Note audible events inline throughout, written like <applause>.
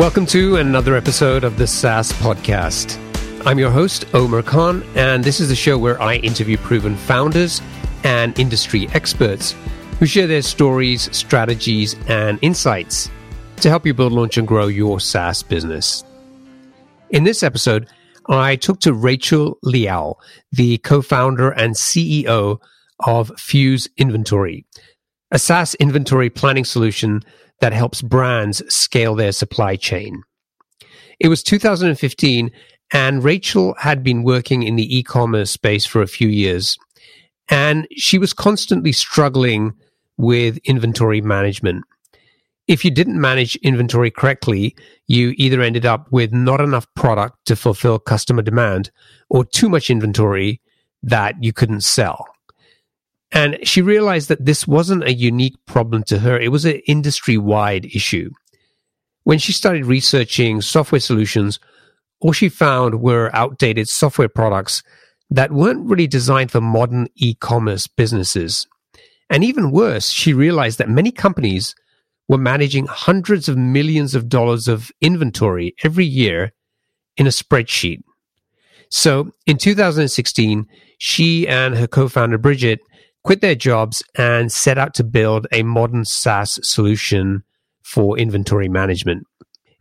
Welcome to another episode of the SaaS Podcast. I'm your host, Omer Khan, and this is the show where I interview proven founders and industry experts who share their stories, strategies, and insights to help you build, launch, and grow your SaaS business. In this episode, I took to Rachel Liaw, the co founder and CEO of Fuse Inventory, a SaaS inventory planning solution that helps brands scale their supply chain. It was 2015 and Rachel had been working in the e-commerce space for a few years and she was constantly struggling with inventory management. If you didn't manage inventory correctly, you either ended up with not enough product to fulfill customer demand or too much inventory that you couldn't sell. And she realized that this wasn't a unique problem to her. It was an industry wide issue. When she started researching software solutions, all she found were outdated software products that weren't really designed for modern e-commerce businesses. And even worse, she realized that many companies were managing hundreds of millions of dollars of inventory every year in a spreadsheet. So in 2016, she and her co-founder Bridget quit their jobs and set out to build a modern SaaS solution for inventory management.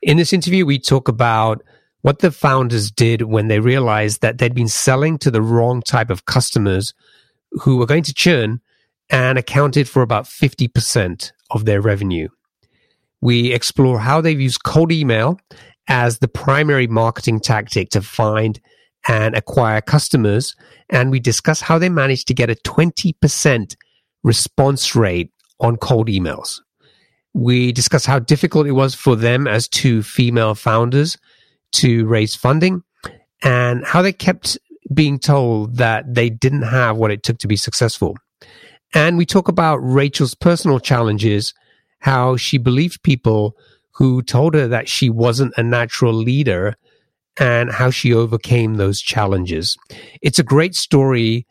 In this interview, we talk about what the founders did when they realized that they'd been selling to the wrong type of customers who were going to churn and accounted for about 50% of their revenue. We explore how they've used cold email as the primary marketing tactic to find and acquire customers. And we discuss how they managed to get a 20% response rate on cold emails. We discuss how difficult it was for them as two female founders to raise funding and how they kept being told that they didn't have what it took to be successful. And we talk about Rachel's personal challenges, how she believed people who told her that she wasn't a natural leader and how she overcame those challenges. It's a great story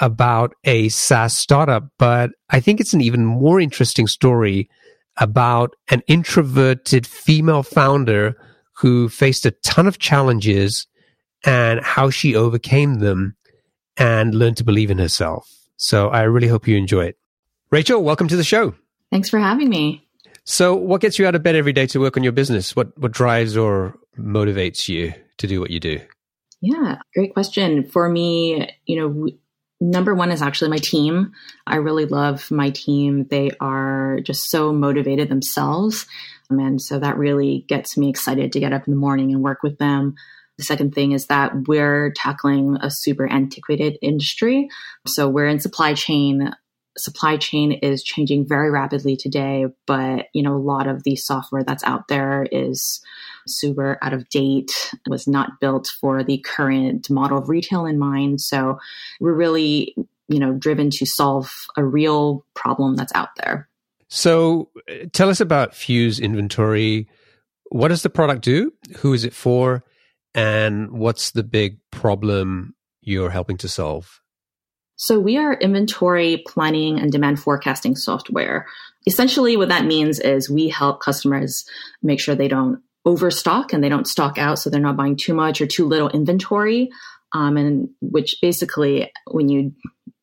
about a SaaS startup, but I think it's an even more interesting story about an introverted female founder who faced a ton of challenges and how she overcame them and learned to believe in herself. So I really hope you enjoy it. Rachel, welcome to the show. Thanks for having me. So, what gets you out of bed every day to work on your business? What what drives or motivates you to do what you do? Yeah, great question. For me, you know, number one is actually my team. I really love my team. They are just so motivated themselves. Um, and so that really gets me excited to get up in the morning and work with them. The second thing is that we're tackling a super antiquated industry. So we're in supply chain supply chain is changing very rapidly today, but you know, a lot of the software that's out there is super out of date, It was not built for the current model of retail in mind. So we're really, you know, driven to solve a real problem that's out there. So uh, tell us about Fuse Inventory. What does the product do? Who is it for? And what's the big problem you're helping to solve? So we are inventory planning and demand forecasting software. Essentially, what that means is we help customers make sure they don't overstock and they don't stock out, so they're not buying too much or too little inventory. Um, and which basically, when you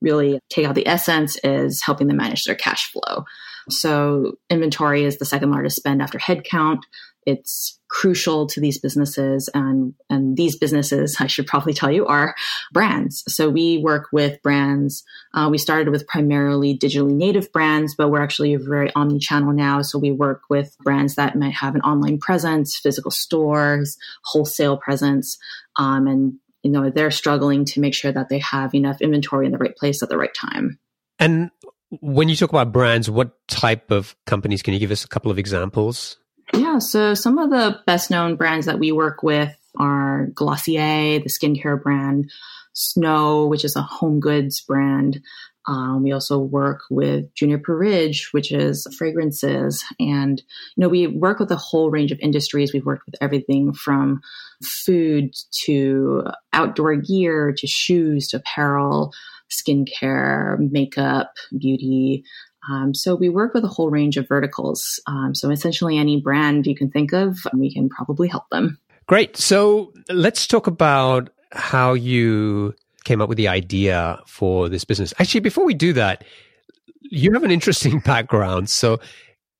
really take out the essence, is helping them manage their cash flow. So inventory is the second largest spend after headcount it's crucial to these businesses and and these businesses <laughs> i should probably tell you are brands. So we work with brands. Uh, we started with primarily digitally native brands but we're actually very omni-channel now. So we work with brands that might have an online presence physical stores wholesale presence um, and you know they're struggling to make sure that they have enough inventory in the right place at the right time. And when you talk about brands what type of companies can you give us a couple of examples yeah, so some of the best known brands that we work with are Glossier, the skincare brand, Snowe, which is a home goods brand. Um, we also work with Juniper Ridge, which is fragrances. And, you know, we work with a whole range of industries. We've worked with everything from food to outdoor gear to shoes to apparel, skincare, makeup, beauty, Um, so we work with a whole range of verticals. Um, so essentially, any brand you can think of, we can probably help them. Great. So let's talk about how you came up with the idea for this business. Actually, before we do that, you have an interesting <laughs> background. So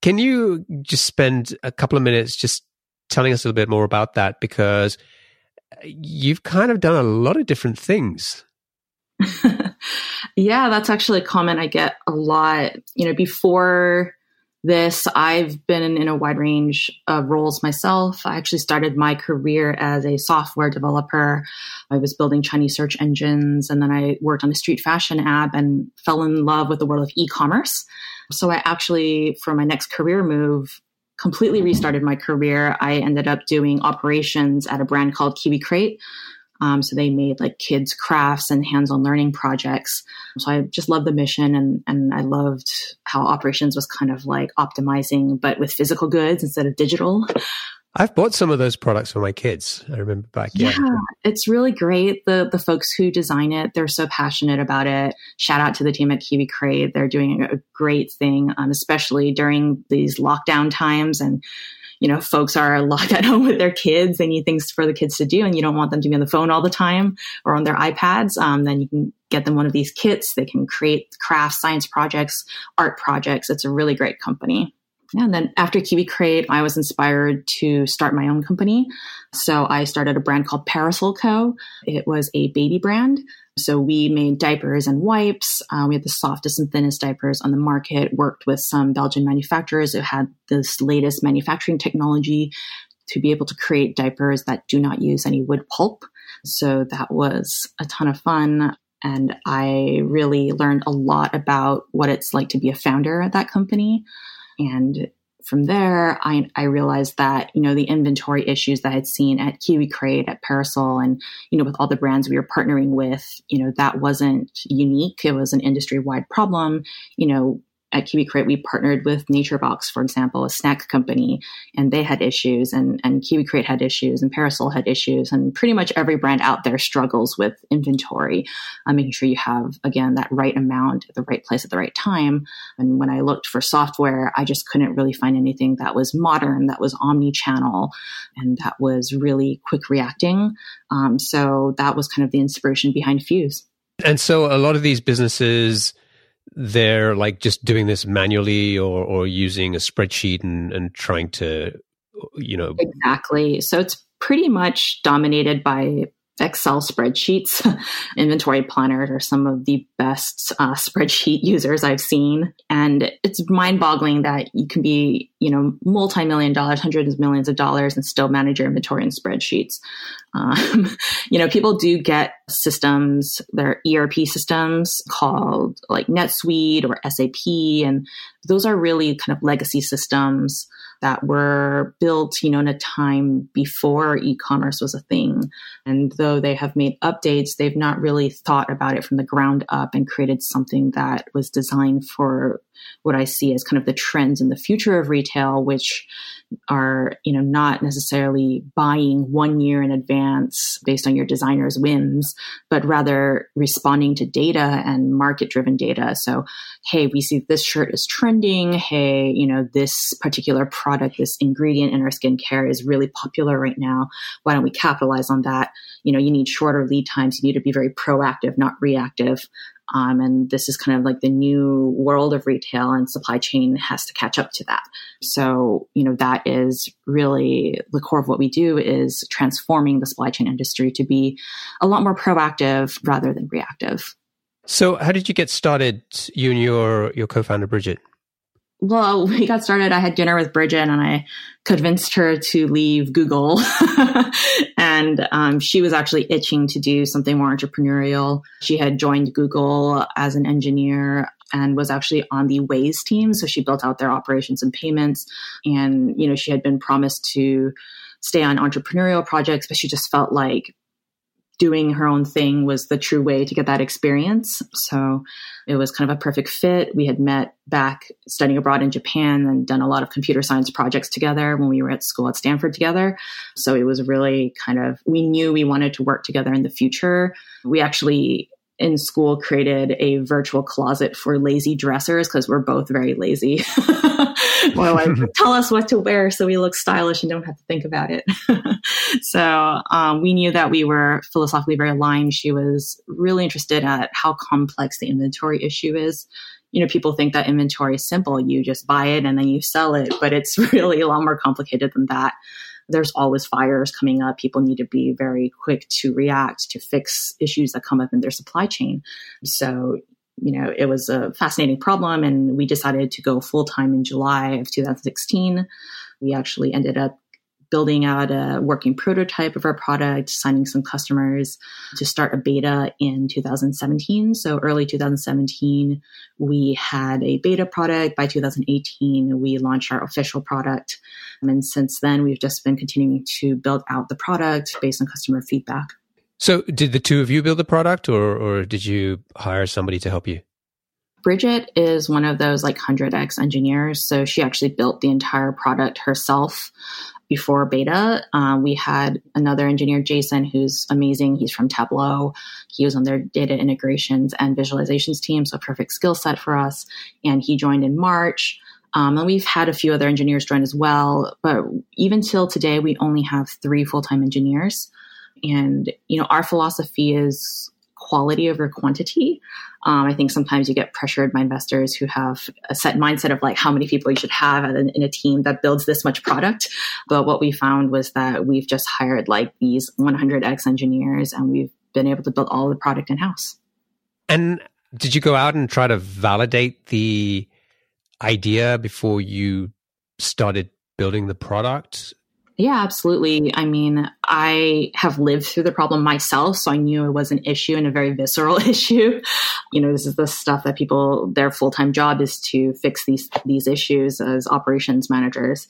can you just spend a couple of minutes just telling us a little bit more about that? Because you've kind of done a lot of different things. <laughs> yeah, that's actually a comment I get a lot. You know, before this, I've been in a wide range of roles myself. I actually started my career as a software developer. I was building Chinese search engines, and then I worked on a street fashion app and fell in love with the world of e commerce. So I actually, for my next career move, completely restarted my career. I ended up doing operations at a brand called Kiwi Crate, um, so they made like kids crafts and hands-on learning projects. So I just loved the mission and and I loved how operations was kind of like optimizing, but with physical goods instead of digital. I've bought some of those products for my kids. I remember back. Yeah. yeah, it's really great. The the folks who design it, they're so passionate about it. Shout out to the team at Kiwi Crate. They're doing a great thing, um, especially during these lockdown times and you know, folks are <laughs> locked at home with their kids. They need things for the kids to do, and you don't want them to be on the phone all the time or on their iPads. Um, then you can get them one of these kits. They can create crafts, science projects, art projects. It's a really great company. Yeah, and then after Kiwi Crate, I was inspired to start my own company. So I started a brand called Parasol Co. It was a baby brand. So we made diapers and wipes. Uh, we had the softest and thinnest diapers on the market, worked with some Belgian manufacturers who had this latest manufacturing technology to be able to create diapers that do not use any wood pulp. So that was a ton of fun. And I really learned a lot about what it's like to be a founder at that company. And from there, I, I, realized that, you know, the inventory issues that I had seen at Kiwi Crate, at Parasol, and, you know, with all the brands we were partnering with, you know, that wasn't unique. It was an industry wide problem. You know, at Kiwi Crate, we partnered with NatureBox, for example, a snack company, and they had issues, and, and Kiwi Crate had issues, and Parasol had issues, and pretty much every brand out there struggles with inventory, uh, making sure you have, again, that right amount at the right place at the right time. And when I looked for software, I just couldn't really find anything that was modern, that was omni channel, and that was really quick reacting. Um, so that was kind of the inspiration behind Fuse. And so a lot of these businesses, they're like just doing this manually or, or using a spreadsheet and, and trying to, you know. Exactly. So it's pretty much dominated by Excel spreadsheets. <laughs> Inventory planners are some of the best uh, spreadsheet <laughs> users I've seen. And it's mind boggling that you can be, you know, multi million dollars, hundreds of millions of dollars, and still manage your inventory in spreadsheets. <laughs> Um, you know, people do get systems, their ERP systems called like NetSuite or SAP, and those are really kind of legacy systems that were built, you know, in a time before e-commerce was a thing. And though they have made updates, they've not really thought about it from the ground up and created something that was designed for what I see as kind of the trends in the future of retail, which are, you know, not necessarily buying one year in advance based on your designer's whims, but rather responding to data and market driven data. So, hey, we see this shirt is trending. Hey, you know, this particular product, this ingredient in our skincare is really popular right now. Why don't we capitalize on that? You know, you need shorter lead times. You need to be very proactive, not reactive. Um, and this is kind of like the new world of retail and supply chain has to catch up to that. So, you know, that is really the core of what we do is transforming the supply chain industry to be a lot more proactive rather than reactive. So, how did you get started, you and your, your co founder, Bridget? Well, <laughs> we got started. I had dinner with Bridget and I convinced her to leave Google. <laughs> and um, she was actually itching to do something more entrepreneurial. She had joined Google as an engineer and was actually on the Waze team. So she built out their operations and payments. And, you know, she had been promised to stay on entrepreneurial projects, but she just felt like doing her own thing was the true way to get that experience. So it was kind of a perfect fit. We had met back studying abroad in Japan and done a lot of computer science projects together when we were at school at Stanford together. So it was really kind of, we knew we wanted to work together in the future. We actually in school created a virtual closet for lazy dressers because we're both very lazy. <laughs> <laughs> we're like, <laughs> tell us what to wear so we look stylish and don't have to think about it. <laughs> so um, we knew that we were philosophically very aligned. She was really interested at how complex the inventory issue is. You know, people think that inventory is simple. You just buy it and then you sell it, but it's really a lot more complicated than that there's always fires coming up. People need to be very quick to react to fix issues that come up in their supply chain. So, you know, it was a fascinating problem and we decided to go full time in July of 2016. We actually ended up building out a working prototype of our product, signing some customers to start a beta in 2017. So early 2017, we had a beta product. By 2018, we launched our official product. And since then, we've just been continuing to build out the product based on customer feedback. So, did the two of you build the product, or, or did you hire somebody to help you? Bridget is one of those like 100x engineers. So she actually built the entire product herself before beta. Um, we had another engineer, Jason, who's amazing. He's from Tableau. He was on their data integrations and visualizations team, so perfect skill set for us. And he joined in March. Um, and we've had a few other engineers join as well. But even till today, we only have three full time engineers. And, you know, our philosophy is quality over quantity. Um, I think sometimes you get pressured by investors who have a set mindset of like how many people you should have in, in a team that builds this much product. But what we found was that we've just hired like these 100x engineers and we've been able to build all the product in house. And did you go out and try to validate the idea before you started building the product? Yeah, absolutely. I mean, I have lived through the problem myself, so I knew it was an issue and a very visceral <laughs> issue. You know, this is the stuff that people their full-time job is to fix these these issues as operations managers.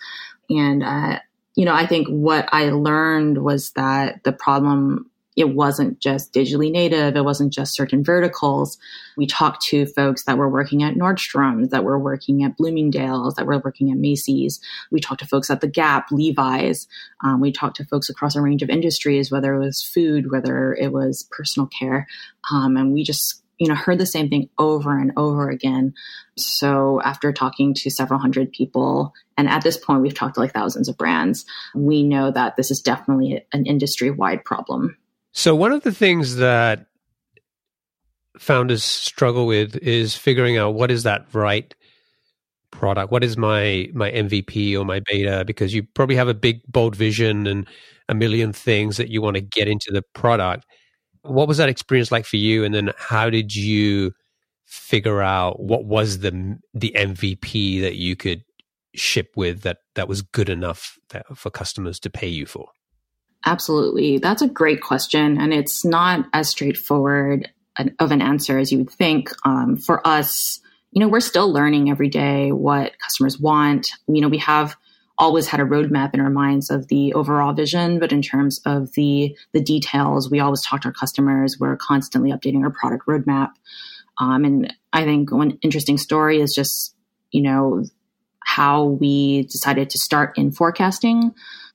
And uh, you know, I think what I learned was that the problem it wasn't just digitally native. It wasn't just certain verticals. We talked to folks that were working at Nordstrom's, that were working at Bloomingdale's, that were working at Macy's. We talked to folks at The Gap, Levi's. Um, we talked to folks across a range of industries, whether it was food, whether it was personal care. Um, and we just you know heard the same thing over and over again so after talking to several hundred people and at this point we've talked to like thousands of brands we know that this is definitely an industry wide problem so, one of the things that founders struggle with is figuring out what is that right product? What is my my mvp or my beta? Because you probably have a big bold vision and a million things that you want to get into the product. What was that experience like for you? And then how did you figure out what was the the mvp that you could ship with that that was good enough that, for customers to pay you for Absolutely. That's a great question. And it's not as straightforward of an answer as you would think. Um, for us, you know, we're still learning every day what customers want. You know, we have always had a roadmap in our minds of the overall vision, but in terms of the the details, we always talk to our customers. We're constantly updating our product roadmap. Um, and I think one interesting story is just, you know, how we decided to start in forecasting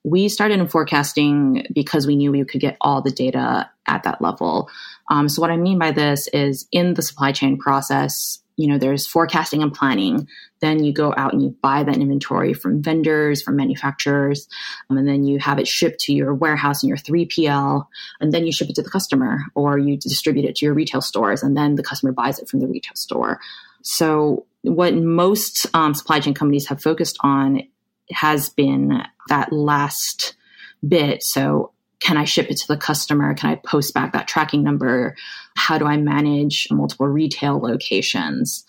we started in forecasting because we knew we could get all the data at that level. Um, so what I mean by this is in the supply chain process, you know, there's forecasting and planning. Then you go out and you buy that inventory from vendors, from manufacturers, um, and then you have it shipped to your warehouse and your 3PL, and then you ship it to the customer or you distribute it to your retail stores, and then the customer buys it from the retail store. So what most um, supply chain companies have focused on has been that last bit. So can I ship it to the customer? Can I post back that tracking number? How do I manage multiple retail locations?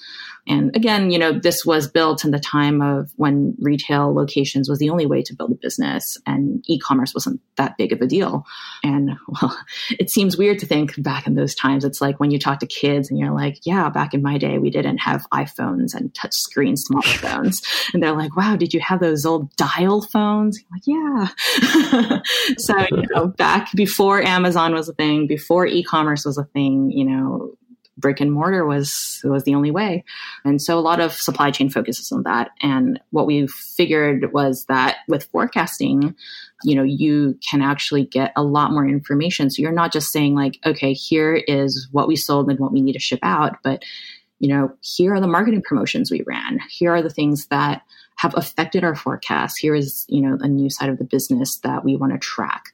And again, you know, this was built in the time of when retail locations was the only way to build a business and e-commerce wasn't that big of a deal. And well, <laughs> it seems weird to think back in those times. It's like when you talk to kids and you're like, yeah, back in my day, we didn't have iPhones and touch screen smartphones. <laughs> and they're like, wow, did you have those old dial phones? like, yeah. <laughs> so, you know, back before Amazon was a thing, before e-commerce was a thing, you know, brick and mortar was was the only way. And so a lot of supply chain focuses on that. And what we figured was that with forecasting, you know, you can actually get a lot more information. So you're not just saying like, okay, here is what we sold and what we need to ship out, but you know, here are the marketing promotions we ran. Here are the things that have affected our forecast. Here is, you know, a new side of the business that we want to track.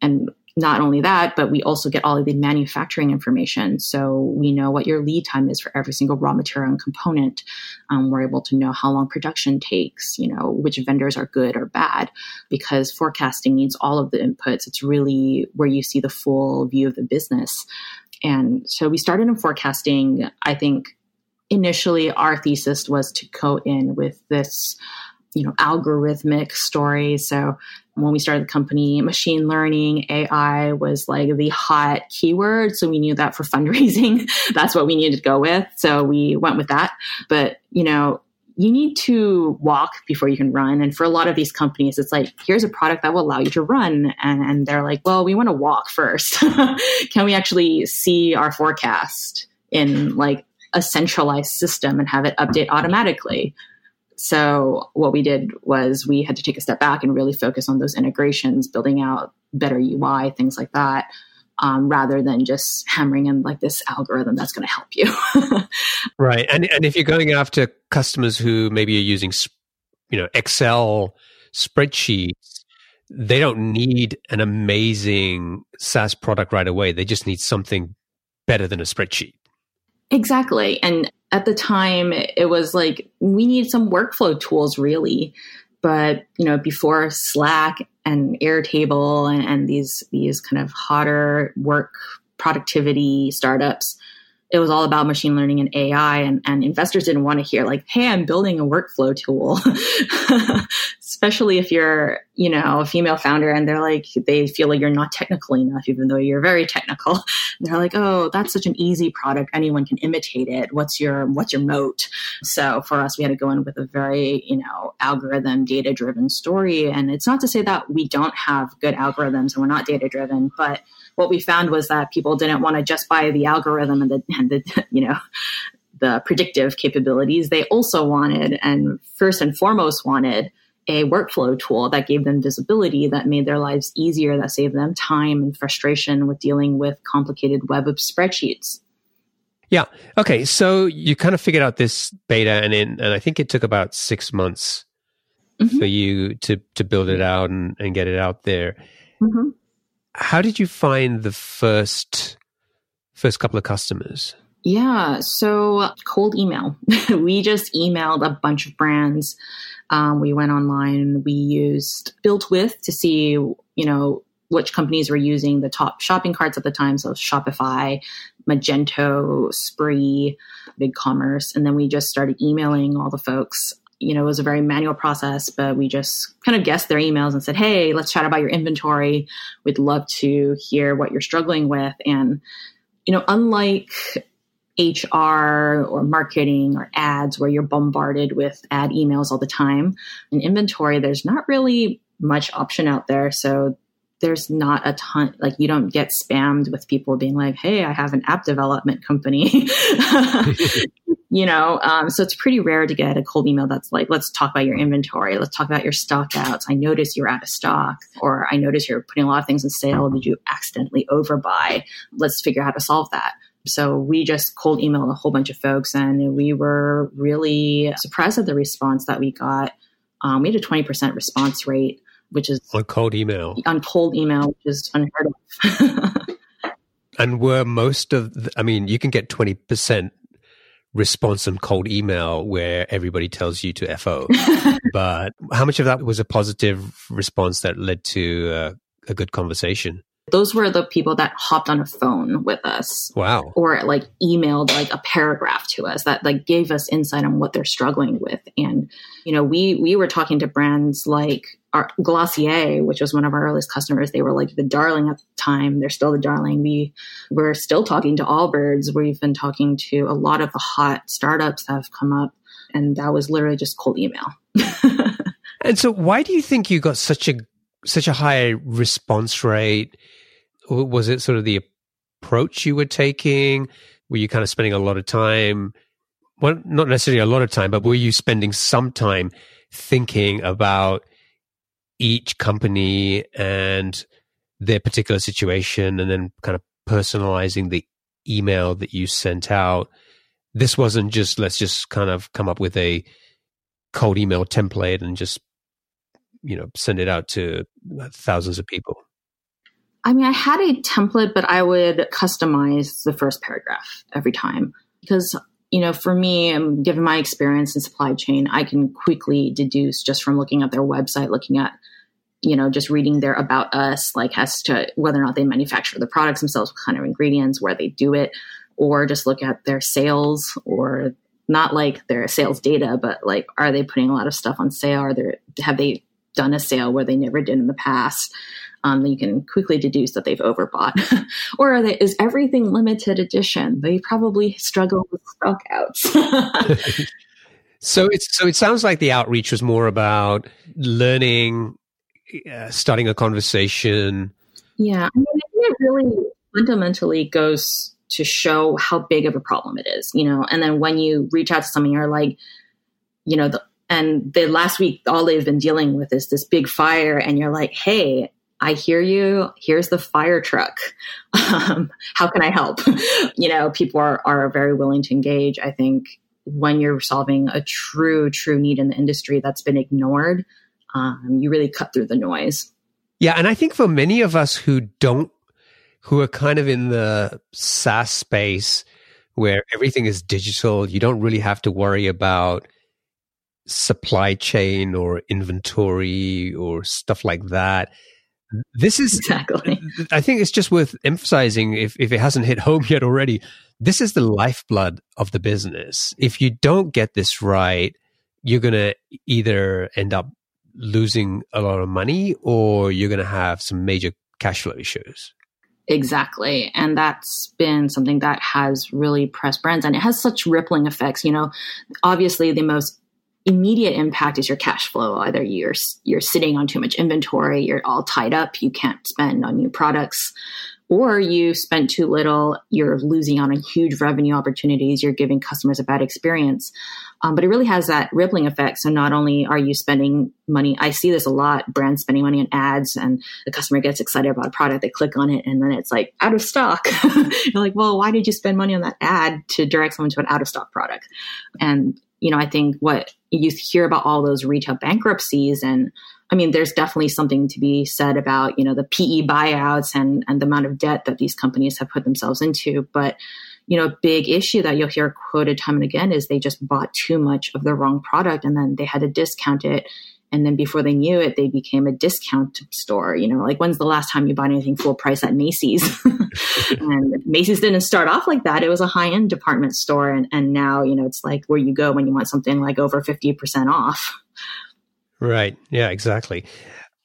And not only that, but we also get all of the manufacturing information. So we know what your lead time is for every single raw material and component. Um, we're able to know how long production takes, you know, which vendors are good or bad, because forecasting needs all of the inputs. It's really where you see the full view of the business. And so we started in forecasting, I think initially our thesis was to go in with this you know algorithmic story so when we started the company machine learning ai was like the hot keyword so we knew that for <laughs> fundraising that's what we needed to go with so we went with that but you know you need to walk before you can run. And for a lot of these companies, it's like, here's a product that will allow you to run. And, and they're like, well, we want to walk first. <laughs> can we actually see our forecast in like a centralized system and have it update automatically. So what we did was we had to take a step back and really focus on those integrations, building out better UI, things like that, um, rather than just hammering in like this algorithm that's going to help you. <laughs> right, and and if you're going after customers who maybe are using, you know, Excel spreadsheets, they don't need an amazing SaaS product right away. They just need something better than a spreadsheet. Exactly. And at the time, it was like, we need some workflow tools, really. But, you know, before Slack and Airtable and, and these, these kind of hotter work productivity startups, it was all about machine learning and AI, and, and investors didn't want to hear like, "Hey, I'm building a workflow tool," <laughs> especially if you're, you know, a female founder and they're like, they feel like you're not technical enough, even though you're very technical. And <laughs> they're like, "Oh, that's such an easy product; anyone can imitate it. What's your what's your moat?" So for us, we had to go in with a very, you know, algorithm data driven story, and it's not to say that we don't have good algorithms and we're not data driven, but what we found was that people didn't want to just buy the algorithm and the, and the you know the predictive capabilities. They also wanted, and first and foremost, wanted a workflow tool that gave them visibility, that made their lives easier, that saved them time and frustration with dealing with complicated web of spreadsheets. Yeah. Okay. So you kind of figured out this beta, and in, and I think it took about six months mm-hmm. for you to to build it out and, and get it out there. Mm-hmm how did you find the first first couple of customers? Yeah, so cold email. <laughs> we just emailed a bunch of brands. Um, we went online. We used BuiltWith to see, you know, which companies were using the top shopping carts at the time. So Shopify, Magento, Spree, BigCommerce. And then we just started emailing all the folks you know, it was a very manual process, but we just kind of guessed their emails and said, Hey, let's chat about your inventory. We'd love to hear what you're struggling with. And, you know, unlike HR or marketing or ads where you're bombarded with ad emails all the time, in inventory, there's not really much option out there. So there's not a ton like you don't get spammed with people being like hey i have an app development company. <laughs> You know um, so it's pretty rare to get a cold email that's like let's talk about your inventory. Let's talk about your stock outs. I notice you're out of stock or i notice you're putting a lot of things on sale did you accidentally overbuy. Let's figure out how to solve that. So we just cold emailed a whole bunch of folks and we were really surprised at the response that we got. Um, we had a 20% response rate which is on cold email. On cold email, which is unheard of. <laughs> and were most of, the, I mean, you can get 20% response on cold email where everybody tells you to FO. <laughs> but how much of that was a positive response that led to uh, a good conversation? Those were the people that hopped on a phone with us. Wow. Or like emailed like a paragraph to us that like gave us insight on what they're struggling with. And, you know, we we were talking to brands like our Glossier, which was one of our earliest customers. They were like the darling at the time. They're still the darling. We we're still talking to Allbirds. We've been talking to a lot of the hot startups that have come up. And that was literally just cold email. <laughs> and so why do you think you got such a such a high response rate? Was it sort of the approach you were taking? were you kind of spending a lot of time? Well, not necessarily a lot of time, but were you spending some time thinking about each company and their particular situation and then kind of personalizing the email that you sent out? This wasn't just, let's just kind of come up with a cold email template and just, you know, send it out to thousands of people. I mean, I had a template, but I would customize the first paragraph every time because, you know, for me, um, given my experience in supply chain, I can quickly deduce just from looking at their website, looking at, you know, just reading their about us, like as to whether or not they manufacture the products themselves, what kind of ingredients, where they do it, or just look at their sales or not like their sales data, but like, are they putting a lot of stuff on sale? Are there, have they done a sale where they never did in the past? um, you can quickly deduce that they've overbought. <laughs> or they, is everything limited edition? They probably struggle with stockouts. <laughs> <laughs> so it's so it sounds like the outreach was more about learning, uh, starting a conversation. Yeah, I mean, I think it really fundamentally goes to show how big of a problem it is, you know. And then when you reach out to someone, you're like, you know, the, and the last week all they've been dealing with is this big fire, and you're like, hey, I hear you. Here's the fire truck. <laughs> Um, how can I help? <laughs> you know, people are, are very willing to engage. I think when you're solving a true, true need in the industry that's been ignored, um, you really cut through the noise. Yeah. And I think for many of us who don't, who are kind of in the SaaS space where everything is digital, you don't really have to worry about supply chain or inventory or stuff like that this is exactly. I think it's just worth emphasizing if, if it hasn't hit home yet already. This is the lifeblood of the business. If you don't get this right, you're going to either end up losing a lot of money or you're going to have some major cash flow issues. Exactly. And that's been something that has really pressed brands and it has such rippling effects. You know, obviously the most immediate impact is your cash flow. Either you're you're sitting on too much inventory, you're all tied up, you can't spend on new products, or you spent too little, you're losing on huge revenue opportunities, you're giving customers a bad experience. Um, but it really has that rippling effect. So not only are you spending money, I see this a lot, brands spending money on ads and the customer gets excited about a product, they click on it and then it's like out of stock. <laughs> you're like, well, why did you spend money on that ad to direct someone to an out of stock product? And you know, I think what you hear about all those retail bankruptcies and I mean, there's definitely something to be said about, you know, the PE buyouts and, and the amount of debt that these companies have put themselves into. But, you know, a big issue that you'll hear quoted time and again is they just bought too much of the wrong product and then they had to discount it and then before they knew it, they became a discount store. You know, like when's the last time you bought anything full price at Macy's? <laughs> and Macy's didn't start off like that. It was a high end department store. And, and now, you know, it's like where you go when you want something like over 50% off. Right. Yeah, exactly.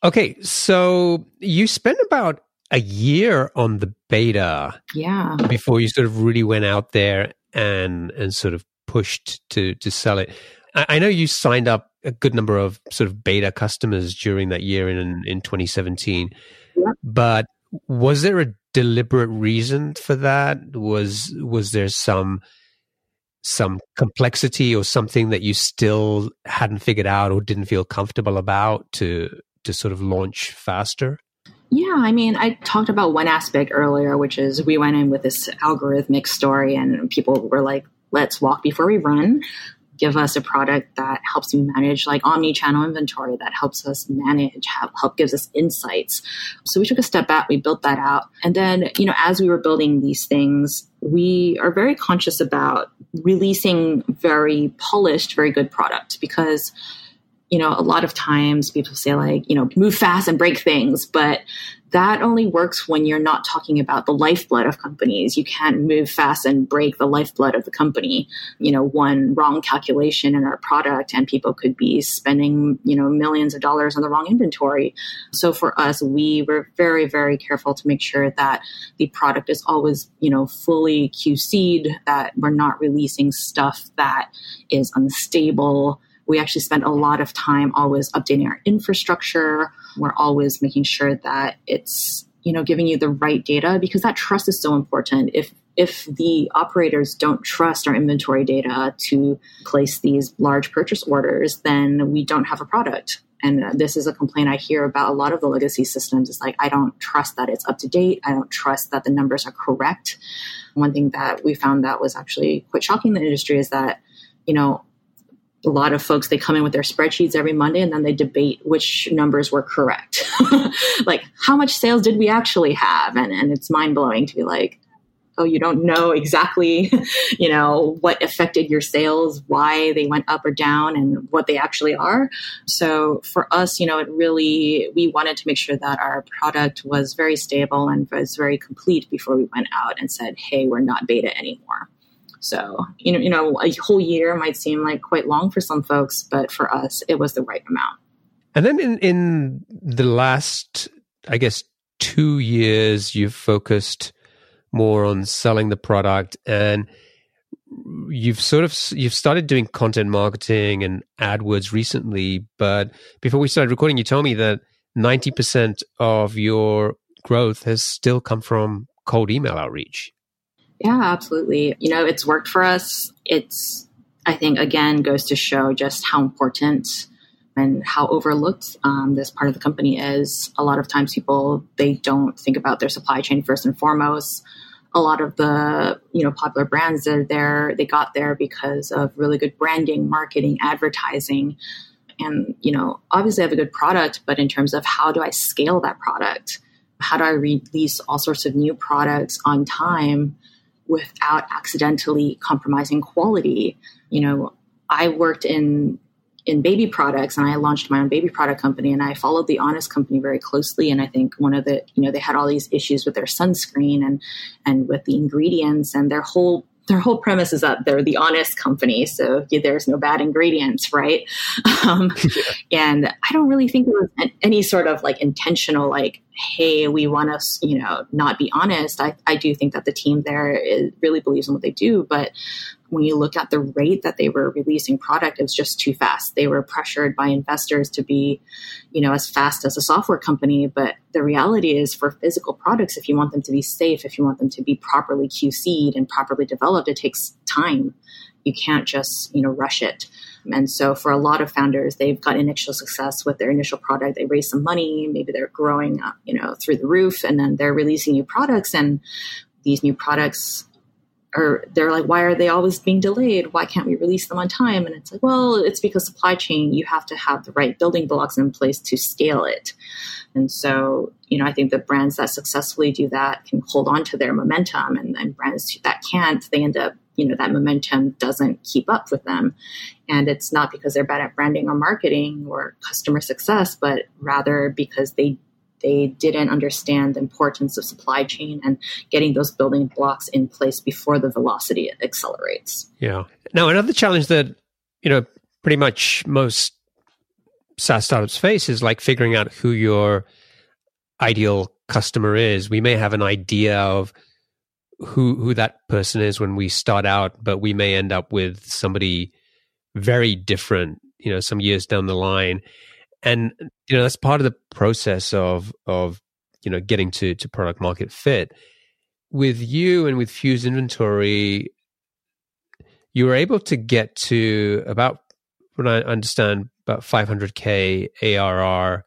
Okay. So you spent about a year on the beta. Yeah. Before you sort of really went out there and, and sort of pushed to, to sell it. I, I know you signed up a good number of sort of beta customers during that year in in 2017. Yeah. But was there a deliberate reason for that? Was was there some some complexity or something that you still hadn't figured out or didn't feel comfortable about to to sort of launch faster? Yeah, I mean, I talked about one aspect earlier, which is we went in with this algorithmic story, and people were like, let's walk before we run. Give us a product that helps you manage like omni-channel inventory that helps us manage help, help gives us insights. So we took a step back we built that out. And then you know as we were building these things we are very conscious about releasing very polished very good product because you know, a lot of times people say like, you know, move fast and break things, but that only works when you're not talking about the lifeblood of companies. You can't move fast and break the lifeblood of the company. You know, one wrong calculation in our product and people could be spending, you know, millions of dollars on the wrong inventory. So for us, we were very, very careful to make sure that the product is always, you know, fully QC'd, that we're not releasing stuff that is unstable we actually spend a lot of time always updating our infrastructure. We're always making sure that it's, you know, giving you the right data because that trust is so important. If if the operators don't trust our inventory data to place these large purchase orders, then we don't have a product. And this is a complaint I hear about a lot of the legacy systems. It's like, I don't trust that it's up to date. I don't trust that the numbers are correct. One thing that we found that was actually quite shocking in the industry is that, you know, a lot of folks they come in with their spreadsheets every monday and then they debate which numbers were correct. <laughs> Like how much sales did we actually have? And, and it's mind-blowing to be like oh you don't know exactly <laughs> you know what affected your sales why they went up or down and what they actually are. So for us you know it really we wanted to make sure that our product was very stable and was very complete before we went out and said hey we're not beta anymore so, you know, you know, a whole year might seem like quite long for some folks, but for us, it was the right amount. And then in, in the last, I guess, two years, you've focused more on selling the product and you've sort of you've started doing content marketing and AdWords recently, but before we started recording, you told me that 90% of your growth has still come from cold email outreach. Yeah, absolutely. You know, it's worked for us. It's, I think, again, goes to show just how important and how overlooked um, this part of the company is. A lot of times people, they don't think about their supply chain first and foremost. A lot of the, you know, popular brands that are there, they got there because of really good branding, marketing, advertising. And, you know, obviously I have a good product, but in terms of how do I scale that product? How do I release all sorts of new products on time? Without accidentally compromising quality. You know, I worked in in baby products and I launched my own baby product company and I followed the Honest company very closely and I think one of the you know they had all these issues with their sunscreen and and with the ingredients and their whole their whole premise is that they're the honest company, so yeah, there's no bad ingredients, right? <laughs> Um, <laughs> yeah. And I don't really think there was any sort of like intentional, like, hey, we want to, you know, not be honest. I, I do think that the team there is, really believes in what they do, but when you look at the rate that they were releasing product, it was just too fast. They were pressured by investors to be, you know, as fast as a software company. But the reality is for physical products, if you want them to be safe, if you want them to be properly QC'd and properly developed, it takes time. You can't just, you know, rush it. And so for a lot of founders, they've got initial success with their initial product. They raise some money, maybe they're growing, up, you know, through the roof, and then they're releasing new products. And these new products are they're like, why are they always being delayed? Why can't we release them on time? And it's like, well, it's because supply chain, you have to have the right building blocks in place to scale it. And so, you know, I think the brands that successfully do that can hold on to their momentum and, and brands that can't, they end up, you know, that momentum doesn't keep up with them. And it's not because they're bad at branding or marketing or customer success, but rather because they they didn't understand the importance of supply chain and getting those building blocks in place before the velocity accelerates. Yeah. Now, another challenge that, you know, pretty much most SaaS startups face is like figuring out who your ideal customer is. We may have an idea of who who that person is when we start out, but we may end up with somebody very different, you know, some years down the line. And you know that's part of the process of of you know getting to to product market fit. With you and with fuse inventory you were able to get to about what i understand about 500k arr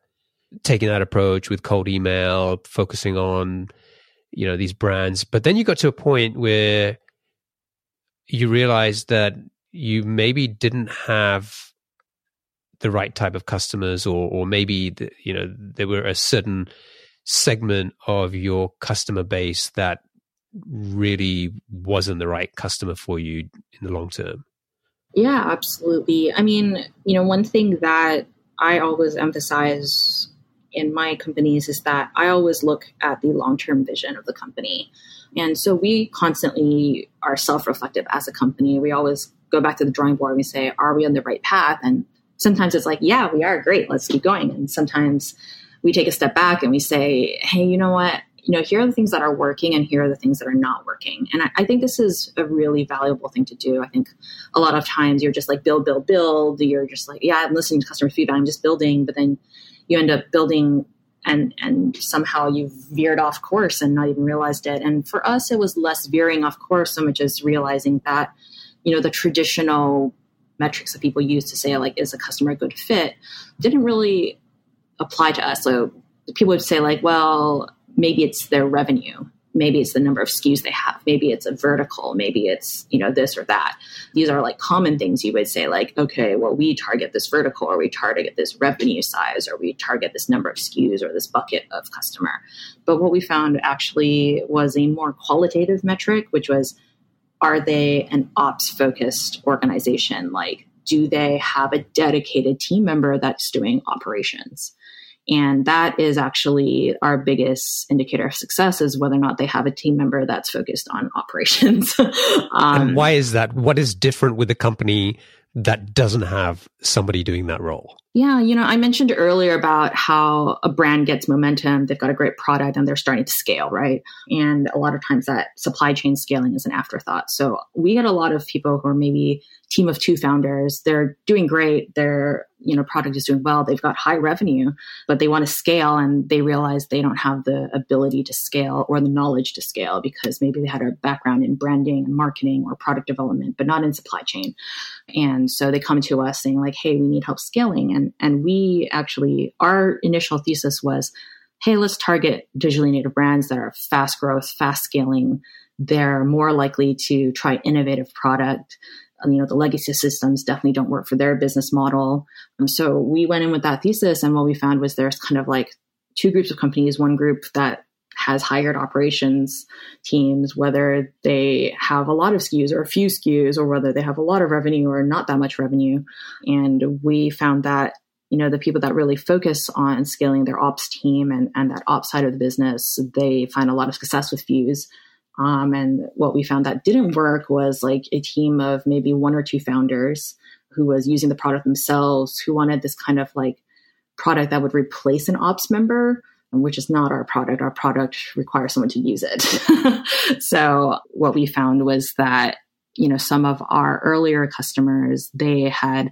taking that approach with cold email focusing on you know these brands. But then you got to a point where you realized that you maybe didn't have the right type of customers, or or maybe the, you know there were a certain segment of your customer base that really wasn't the right customer for you in the long term. Yeah, absolutely. I mean, you know, one thing that I always emphasize in my companies is that I always look at the long term vision of the company. And so we constantly are self reflective as a company. We always go back to the drawing board and we say, are we on the right path? And sometimes it's like, yeah, we are great. Let's keep going. And sometimes we take a step back and we say, hey, you know what? You know, here are the things that are working and here are the things that are not working. And I, I think this is a really valuable thing to do. I think a lot of times you're just like build, build, build. You're just like, yeah, I'm listening to customer feedback. I'm just building. But then you end up building and and somehow you've veered off course and not even realized it. And for us, it was less veering off course so much as realizing that you know the traditional metrics that people use to say like is a customer a good fit didn't really apply to us. So people would say like, well, maybe it's their revenue maybe it's the number of SKUs they have. Maybe it's a vertical. Maybe it's, you know, this or that. These are like common things you would say, like, okay, well, we target this vertical or we target this revenue size or we target this number of SKUs or this bucket of customer. But what we found actually was a more qualitative metric, which was are they an ops focused organization? Like, do they have a dedicated team member that's doing operations? And that is actually our biggest indicator of success is whether or not they have a team member that's focused on operations. <laughs> um, and why is that? What is different with a company that doesn't have somebody doing that role? Yeah, you know, I mentioned earlier about how a brand gets momentum. They've got a great product and they're starting to scale, right? And a lot of times that supply chain scaling is an afterthought. So we get a lot of people who are maybe team of two founders. They're doing great. Their you know product is doing well. They've got high revenue, but they want to scale and they realize they don't have the ability to scale or the knowledge to scale because maybe they had a background in branding and marketing or product development, but not in supply chain. And so they come to us saying like, "Hey, we need help scaling." And and we actually our initial thesis was, "Hey, let's target digitally native brands that are fast growth, fast scaling." They're more likely to try innovative product you know the legacy systems definitely don't work for their business model. Um, so we went in with that thesis and what we found was there's kind of like two groups of companies. One group that has hired operations teams whether they have a lot of SKUs or a few SKUs or whether they have a lot of revenue or not that much revenue. And we found that you know the people that really focus on scaling their ops team and, and that ops side of the business they find a lot of success with Fuse um, and what we found that didn't work was like a team of maybe one or two founders who was using the product themselves, who wanted this kind of like product that would replace an ops member, which is not our product. Our product requires someone to use it. <laughs> so what we found was that, you know, some of our earlier customers, they had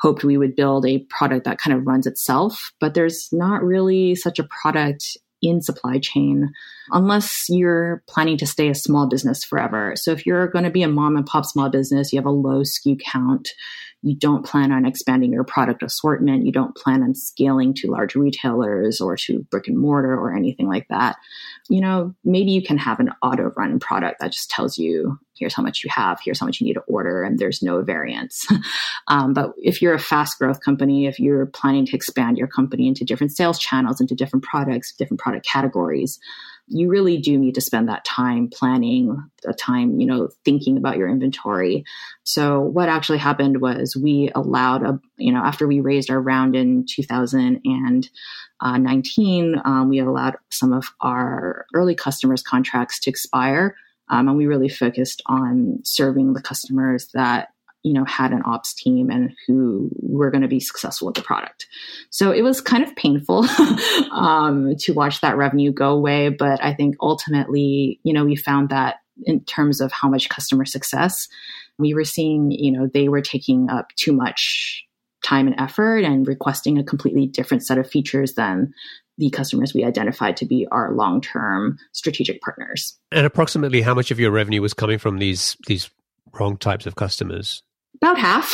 hoped we would build a product that kind of runs itself, but there's not really such a product in supply chain unless you're planning to stay a small business forever. So if you're going to be a mom and pop small business, you have a low SKU count, you don't plan on expanding your product assortment, you don't plan on scaling to large retailers or to brick and mortar or anything like that, you know, maybe you can have an auto run product that just tells you here's how much you have, here's how much you need to order, and there's no variance. <laughs> um, but if you're a fast growth company, if you're planning to expand your company into different sales channels, into different products, different product categories, you really do need to spend that time planning, the time, you know, thinking about your inventory. So what actually happened was we allowed a, you know, after we raised our round in 2019, um, we allowed some of our early customers contracts to expire. Um, and we really focused on serving the customers that you know had an ops team and who were going to be successful with the product. So it was kind of painful <laughs> um, to watch that revenue go away but i think ultimately you know we found that in terms of how much customer success we were seeing you know they were taking up too much time and effort and requesting a completely different set of features than the customers we identified to be our long-term strategic partners. And approximately how much of your revenue was coming from these these wrong types of customers? About half.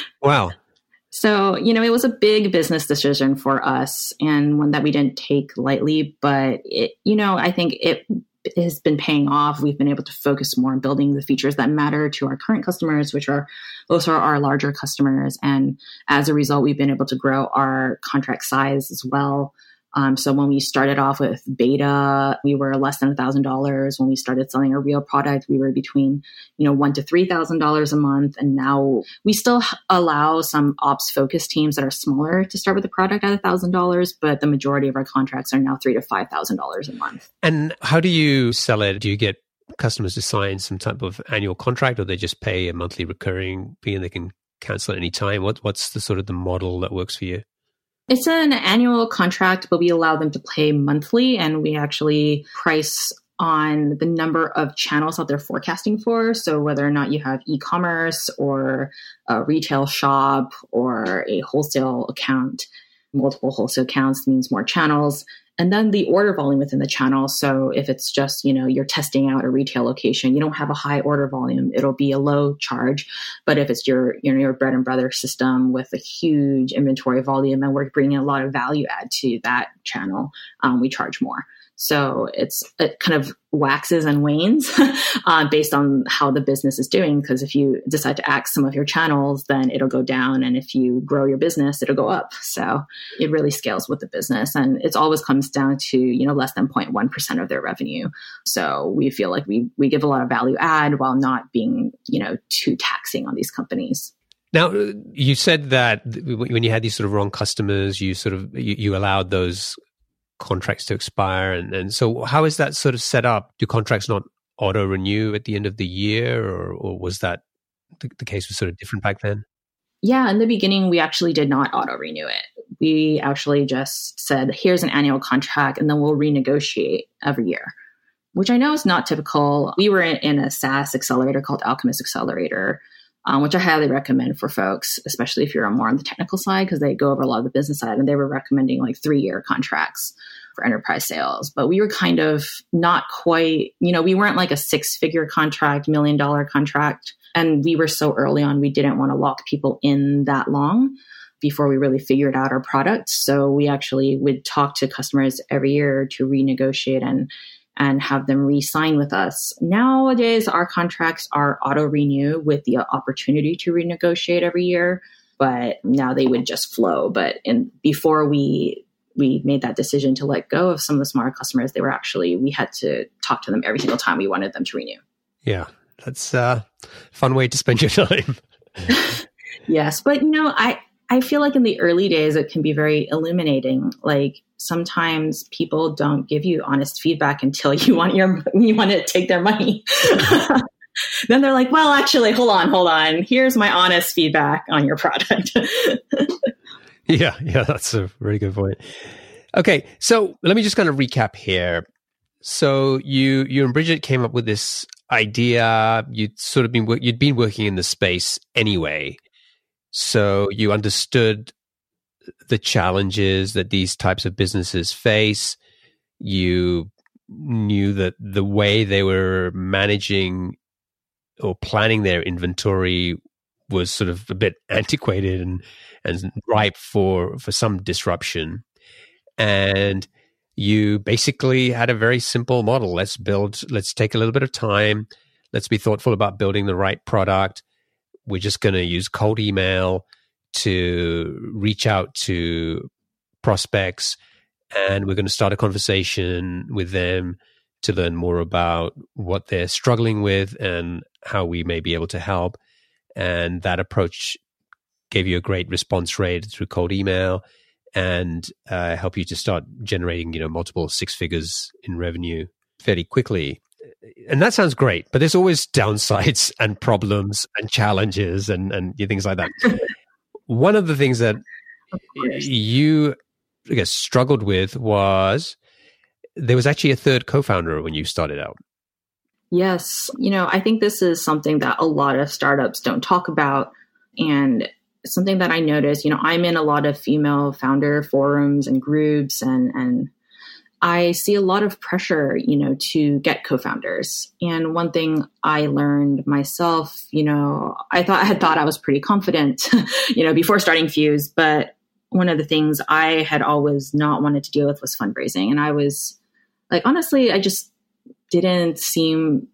<laughs> wow. So, you know, it was a big business decision for us and one that we didn't take lightly, but it, you know, I think it has been paying off. We've been able to focus more on building the features that matter to our current customers, which are those are our larger customers. And as a result, we've been able to grow our contract size as well. Um, so when we started off with beta, we were less than a thousand dollars. When we started selling a real product, we were between, you know, one to three thousand dollars a month. And now we still allow some ops focused teams that are smaller to start with the product at a thousand dollars, but the majority of our contracts are now three to five thousand dollars a month. And how do you sell it? Do you get customers to sign some type of annual contract, or they just pay a monthly recurring fee and they can cancel at any time? What what's the sort of the model that works for you? It's an annual contract, but we allow them to pay monthly and we actually price on the number of channels that they're forecasting for. So whether or not you have e-commerce or a retail shop or a wholesale account, multiple wholesale accounts means more channels and then the order volume within the channel. So if it's just you know you're testing out a retail location you don't have a high order volume it'll be a low charge. But if it's your you know your bread and butter system with a huge inventory volume and we're bringing a lot of value add to that channel um, we charge more so it's it kind of waxes and wanes <laughs> uh, based on how the business is doing. Because if you decide to axe some of your channels, then it'll go down, and if you grow your business, it'll go up. So it really scales with the business, and it always comes down to you know less than 0.1 percent of their revenue. So we feel like we we give a lot of value add while not being you know too taxing on these companies. Now, you said that when you had these sort of wrong customers, you sort of you, you allowed those contracts to expire. And, and so, how is that sort of set up? Do contracts not auto renew at the end of the year, or, or was that the, the case was sort of different back then? Yeah, in the beginning, we actually did not auto renew it. We actually just said, here's an annual contract, and then we'll renegotiate every year, which I know is not typical. We were in, a SaaS accelerator called Alchemist Accelerator, um, which I highly recommend for folks, especially if you're more on the technical side, because they go over a lot of the business side and they were recommending like three year contracts for enterprise sales. But we were kind of not quite, you know, we weren't like a six figure contract, million dollar contract. And we were so early on, we didn't want to lock people in that long before we really figured out our product. So we actually would talk to customers every year to renegotiate and and have them re-sign with us. Nowadays, our contracts are auto-renew with the opportunity to renegotiate every year, but now they would just flow. But in before we we made that decision to let go of some of the smaller customers, they were actually we had to talk to them every single time we wanted them to renew. Yeah, that's a fun way to spend your <laughs> time. <laughs> yes, but you know, I I feel like in the early days it can be very illuminating. Like sometimes people don't give you honest feedback until you want your <laughs> you want to take their money. then they're like, "Well, actually, hold on, hold on. Here's my honest feedback on your product." <laughs> yeah, yeah, that's a really good point. Okay, so let me just kind of recap here. So you you and Bridget came up with this idea. You'd sort of been you'd been working in the space anyway. So you understood the challenges that these types of businesses face. You knew that the way they were managing or planning their inventory was sort of a bit <laughs> antiquated and and ripe for for some disruption. And you basically had a very simple model. Let's build, let's take a little bit of time. Let's be thoughtful about building the right product we're just going to use cold email to reach out to prospects and we're going to start a conversation with them to learn more about what they're struggling with and how we may be able to help. And that approach gave you a great response rate through cold email and uh, help you to start generating, you know, multiple six figures in revenue fairly quickly and that sounds great, but there's always downsides <laughs> and problems and challenges and and things like that. <laughs> One of the things that you I guess struggled with was there was actually a third co-founder when you started out. Yes, you know, I think this is something that a lot of startups don't talk about and something that I noticed, you know, I'm in a lot of female founder forums and groups and and I see a lot of pressure, you know, to get co-founders. And one thing I learned myself, you know, I thought I had thought I was pretty confident, <laughs> you know, before starting Fuse, but one of the things I had always not wanted to deal with was fundraising. And I was like, honestly, I just didn't seem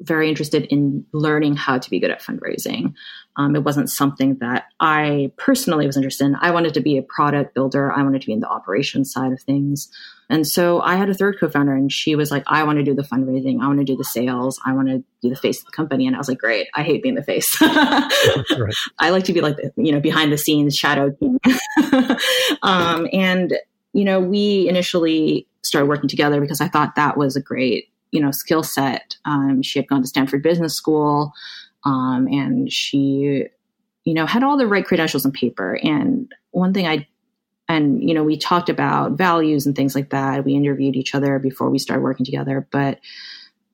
very interested in learning how to be good at fundraising. Um, it wasn't something that I personally was interested in. I wanted to be a product builder. I wanted to be in the operations side of things. And so I had a third co-founder and she was like, I want to do the fundraising. I want to do the sales. I want to be the face of the company. And I was like, great. I hate being the face. right. <laughs> I like to be like, the, you know, behind the scenes shadow team. <laughs> um, and, you know, we initially started working together because I thought that was a great you know skill set. Um, she had gone to Stanford Business School, um, and she you know had all the right credentials on paper. And one thing I and you know we talked about values and things like that. We interviewed each other before we started working together, but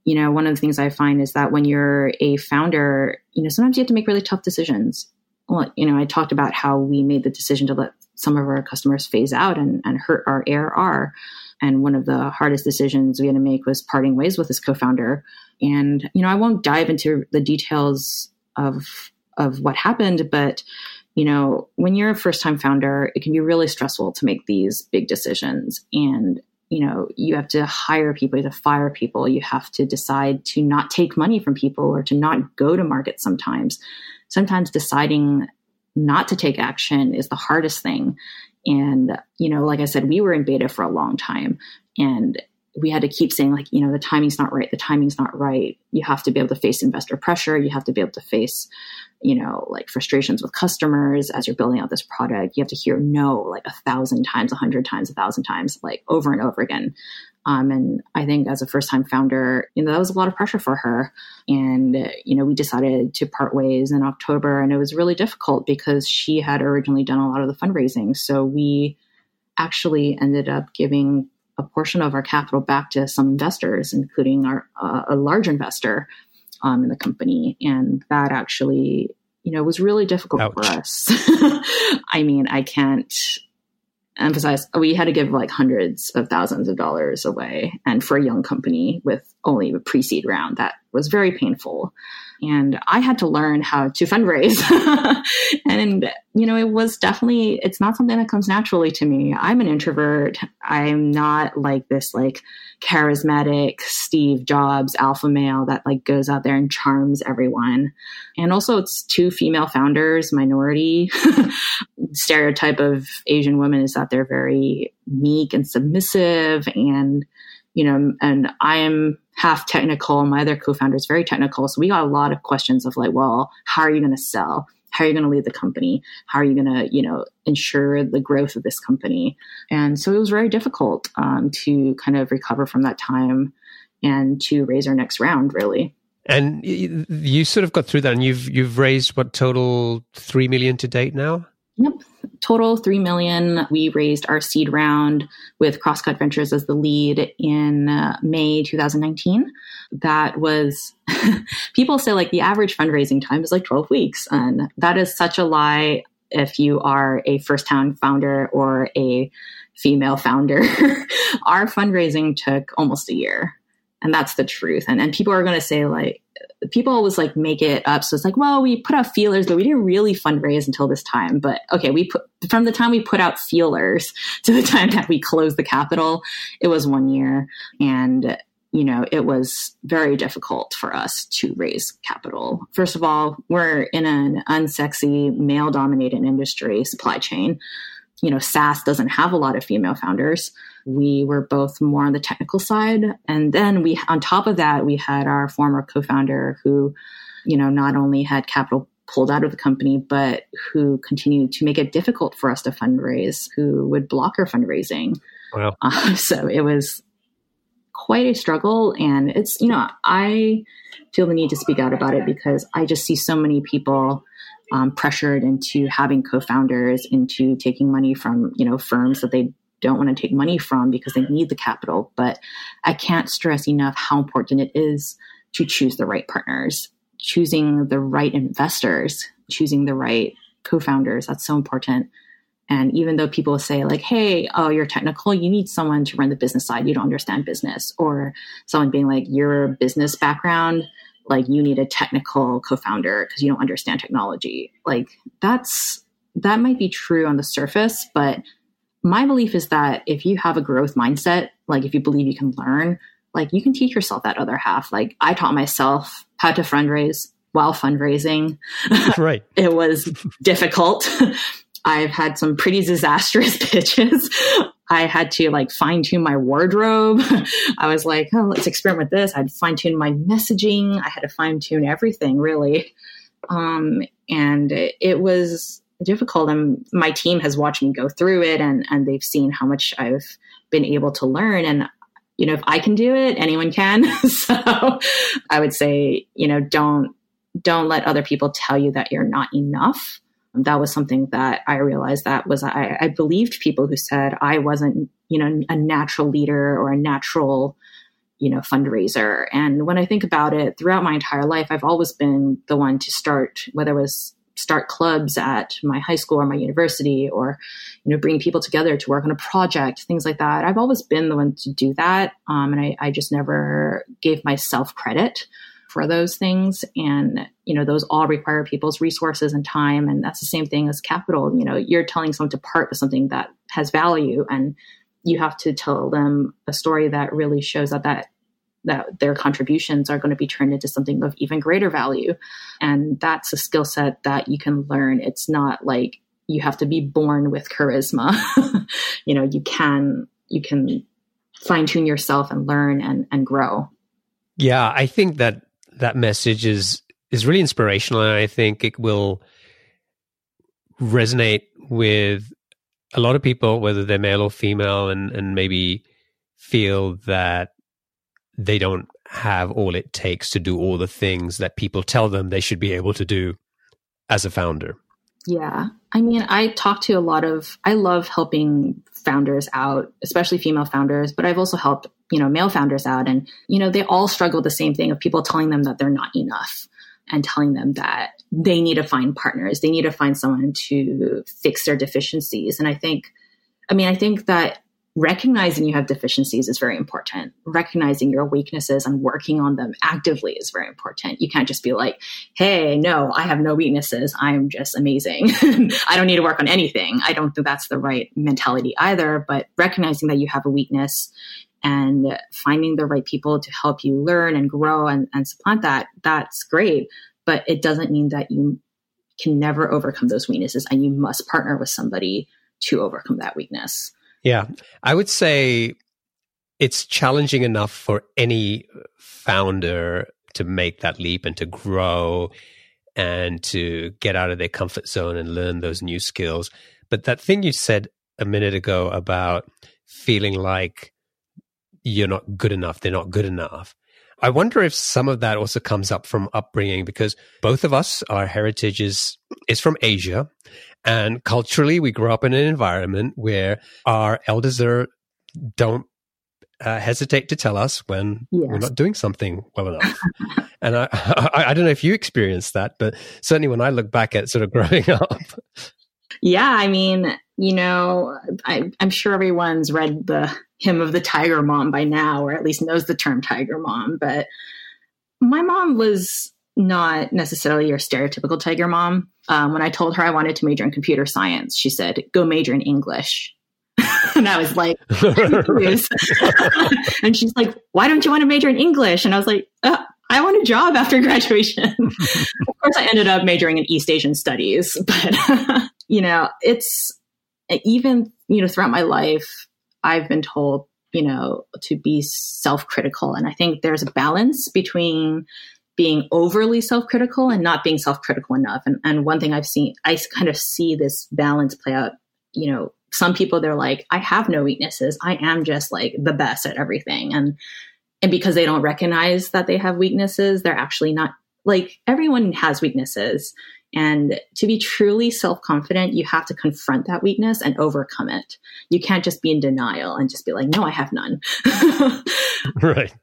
you know one of the things I find is that when you're a founder, you know sometimes you have to make really tough decisions. well, you know, I talked about how we made the decision to let some of our customers phase out and, and hurt our ARR. And one of the hardest decisions we had to make was parting ways with this co-founder. And, you know, I won't dive into the details of of what happened, but you know, when you're a first time founder, it can be really stressful to make these big decisions. And, you know, you have to hire people, you have to fire people, you have to decide to not take money from people or to not go to market sometimes. Sometimes deciding not to take action is the hardest thing. And, you know, like I said, we were in beta for a long time. And we had to keep saying like, you know, the timing's not right. The timing's not right. You have to be able to face investor pressure. You have to be able to face, you know, like frustrations with customers as you're building out this product. You have to hear no like a thousand times, a hundred times, a thousand times, like over and over again. Um, and I think as a first time founder, you know, that was a lot of pressure for her. And, you know, we decided to part ways in October. And it was really difficult because she had originally done a lot of the fundraising. So we actually ended up giving a portion of our capital back to some investors, including our uh, a large investor um, in the company. And that actually, you know, was really difficult Ouch. for us. <laughs> I mean, I can't emphasize we had to give like hundreds of thousands of dollars away and for a young company with only a pre-seed round that was very painful and I had to learn how to fundraise. <laughs> and, you know, it was definitely, it's not something that comes naturally to me. I'm an introvert. I'm not like this, like, charismatic Steve Jobs alpha male that like goes out there and charms everyone. And also it's two female founders, minority <laughs> stereotype of Asian women is that they're very meek and submissive and you know, and I am half technical. My other co-founder is very technical. So we got a lot of questions of like, well, how are you going to sell? How are you going to lead the company? How are you going to, you know, ensure the growth of this company? And so it was very difficult um, to kind of recover from that time and to raise our next round, really. And you sort of got through that, and you've you've raised what total three million to date now. Yep, total 3 million. We raised our seed round with crosscut ventures as the lead in uh, may 2019 that was <laughs> people say like the average fundraising time is like 12 weeks and that is such a lie if you are a first time founder or a female founder. <laughs> Our fundraising took almost a year and that's the truth and, and people are going to say like people always like make it up. So it's like, well, we put out feelers, but we didn't really fundraise until this time. But okay, we put from the time we put out feelers <laughs> to the time that we closed the capital, it was one year. And you know, it was very difficult for us to raise capital. First of all, we're in an unsexy, male dominated industry, supply chain. You know, SaaS doesn't have a lot of female founders we were both more on the technical side. And then we, on top of that, we had our former co-founder who, you know, not only had capital pulled out of the company, but who continued to make it difficult for us to fundraise, who would block our fundraising. Wow. Uh, <laughs> so it was quite a struggle. And it's, you know, I feel the need to speak out about it because I just see so many people um, pressured into having co-founders, into taking money from, you know, firms that they don't want to take money from because they need the capital. But I can't stress enough how important it is to choose the right partners, choosing the right investors, choosing the right co founders. That's so important. And even though people say, like, hey, oh, you're technical, you need someone to run the business side. You don't understand business. Or someone being like, your business background, like, you need a technical co founder because you don't understand technology. Like, that's, that might be true on the surface, but my belief is that if you have a growth mindset, like if you believe you can learn, like you can teach yourself that other half. Like I taught myself how to fundraise while fundraising. <laughs> Right. it was difficult. <laughs> I've had some pretty disastrous <laughs> pitches. I had to like fine tune my wardrobe. I was like, oh, let's experiment with this. I had to fine tune my messaging. I had to fine tune everything really. Um, and it, it was difficult and my team has watched me go through it and and they've seen how much I've been able to learn and you know if I can do it anyone can. <laughs> So I would say you know don't don't let other people tell you that you're not enough. That was something that I realized that was I, I believed people who said I wasn't you know a natural leader or a natural you know fundraiser. And when I think about it throughout my entire life I've always been the one to start whether it was start clubs at my high school or my university or you know bring people together to work on a project things like that. I've always been the one to do that um, and I, I just never gave myself credit for those things. And you know those all require people's resources and time. And that's the same thing as capital. You know you're telling someone to part with something that has value and you have to tell them a story that really shows that that that their contributions are going to be turned into something of even greater value. And that's a skill set that you can learn. It's not like you have to be born with charisma. <laughs> you know, you can you can fine tune yourself and learn and and grow. Yeah, I think that that message is is really inspirational and I think it will resonate with a lot of people whether they're male or female and and maybe feel that they don't have all it takes to do all the things that people tell them they should be able to do as a founder. Yeah. I mean, I talk to a lot of, I love helping founders out, especially female founders, but I've also helped, you know, male founders out. And, you know, they all struggle the same thing of people telling them that they're not enough and telling them that they need to find partners. They need to find someone to fix their deficiencies. And I think, I mean, I think that recognizing you have deficiencies is very important. Recognizing your weaknesses and working on them actively is very important. You can't just be like, hey, no, I have no weaknesses. I'm just amazing. <laughs> I don't need to work on anything. I don't think that's the right mentality either. But recognizing that you have a weakness and finding the right people to help you learn and grow and, and supplant that, that's great. But it doesn't mean that you can never overcome those weaknesses and you must partner with somebody to overcome that weakness. Yeah, I would say it's challenging enough for any founder to make that leap and to grow and to get out of their comfort zone and learn those new skills. But that thing you said a minute ago about feeling like you're not good enough, they're not good enough. I wonder if some of that also comes up from upbringing because both of us, our heritage is, is from Asia. And culturally, we grew up in an environment where our elders are, don't uh, hesitate to tell us when yes. we're not doing something well enough. <laughs> and I, <laughs> I, I, don't know if you experienced that, but certainly when I look back at sort of <laughs> growing up. Yeah, I mean, you know, I, I'm sure everyone's read the hymn of the tiger mom by now, or at least knows the term tiger mom. But my mom was not necessarily your stereotypical tiger mom. Um, when I told her I wanted to major in computer science, she said, go major in English. <laughs> and I was like, <laughs> <laughs> and she's like, why don't you want to major in English? And I was like, uh, I want a job after graduation. of course, I ended up majoring in East Asian studies, but you know, it's even, you know, throughout my life, I've been told, you know, to be self critical. And I think there's a balance between being overly self critical and not being self critical enough. And, and one thing I've seen, I kind of see this balance play out, you know, some people they're like, I have no weaknesses. I am just like the best at everything. And, and because they don't recognize that they have weaknesses, they're actually not like everyone has weaknesses. And to be truly self confident, you have to confront that weakness and overcome it. You can't just be in denial and just be like, no, I have none. <laughs> right.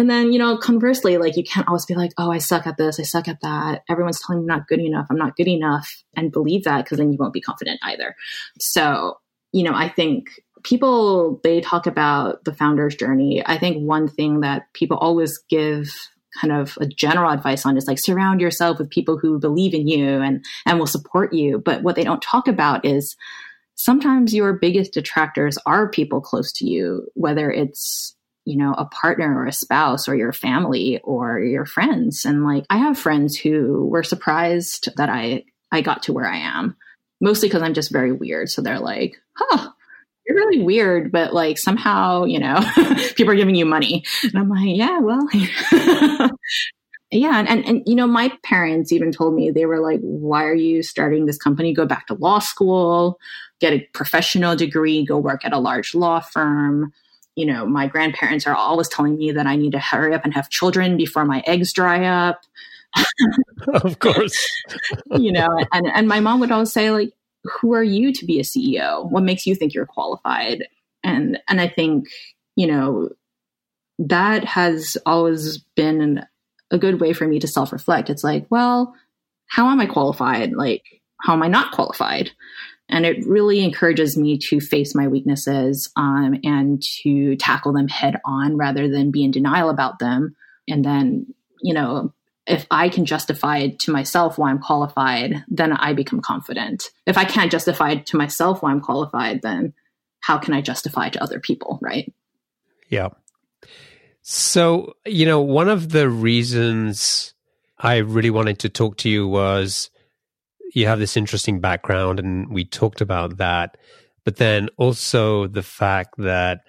And then, you know, conversely, like you can't always be like, oh, I suck at this, I suck at that. Everyone's telling me I'm not good enough, I'm not good enough, and believe that because then you won't be confident either. So, you know, I think people, they talk about the founder's journey. I think one thing that people always give kind of a general advice on is like surround yourself with people who believe in you and and will support you but what they don't talk about is sometimes your biggest detractors are people close to you whether it's you know a partner or a spouse or your family or your friends and like i have friends who were surprised that i i got to where i am mostly because i'm just very weird so they're like huh you're really weird, but like somehow, you know, <laughs> people are giving you money. And I'm like, yeah, well, <laughs> yeah. And, and, and, you know, my parents even told me, they were like, why are you starting this company? Go back to law school, get a professional degree, go work at a large law firm. You know, my grandparents are always telling me that I need to hurry up and have children before my eggs dry up. <laughs> of course. <laughs> you know, and, and my mom would always say, like, who are you to be a CEO? What makes you think you're qualified? And and I think you know that has always been a good way for me to self reflect. It's like, well, how am I qualified? Like, how am I not qualified? And it really encourages me to face my weaknesses um, and to tackle them head on rather than be in denial about them. And then, you know, if I can justify it to myself why I'm qualified, then I become confident. If I can't justify it to myself why I'm qualified, then how can I justify to other people, right? Yeah. So, you know, one of the reasons I really wanted to talk to you was you have this interesting background, and we talked about that. But then also the fact that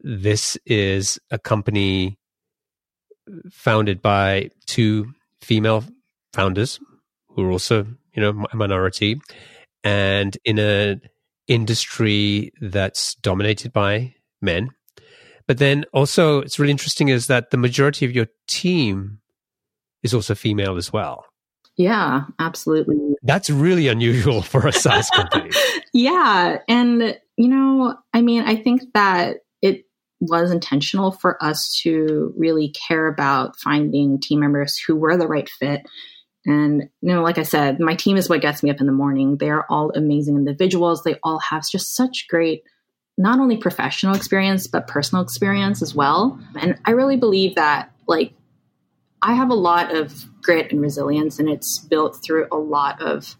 this is a company founded by two female founders who are also, you know, a minority, and in an industry that's dominated by men. But then also, it's really interesting is that the majority of your team is also female as well. Yeah, absolutely. That's really unusual for a SaaS company. <laughs> yeah. And, you know, I mean, I think that it was intentional for us to really care about finding team members who were the right fit. And, you know, like I said, my team is what gets me up in the morning. They're all amazing individuals. They all have just such great not only professional experience but personal experience as well and i really believe that like I have a lot of grit and resilience, and it's built through a lot of,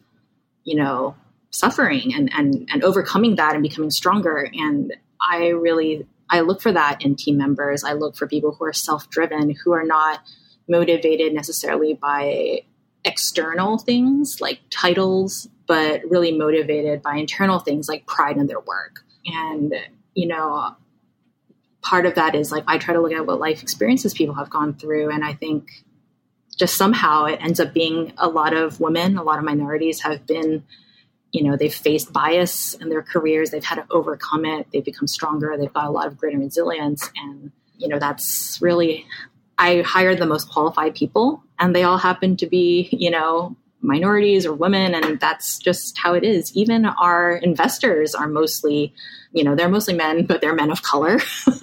you know, suffering and and and overcoming that and becoming stronger. And I really I look for that in team members. I look for people who are self driven, who are not motivated necessarily by external things like titles, but really motivated by internal things like pride in their work. And you know, part of that is like I try to look at what life experiences people have gone through. And I think just somehow it ends up being a lot of women, a lot of minorities have been, you know, they've faced bias in their careers, they've had to overcome it, they've become stronger, they've got a lot of and resilience. And, you know, that's really, I hired the most qualified people and they all happen to be, you know, minorities or women and that's just how it is even our investors are mostly you know they're mostly men but they're men of color <laughs>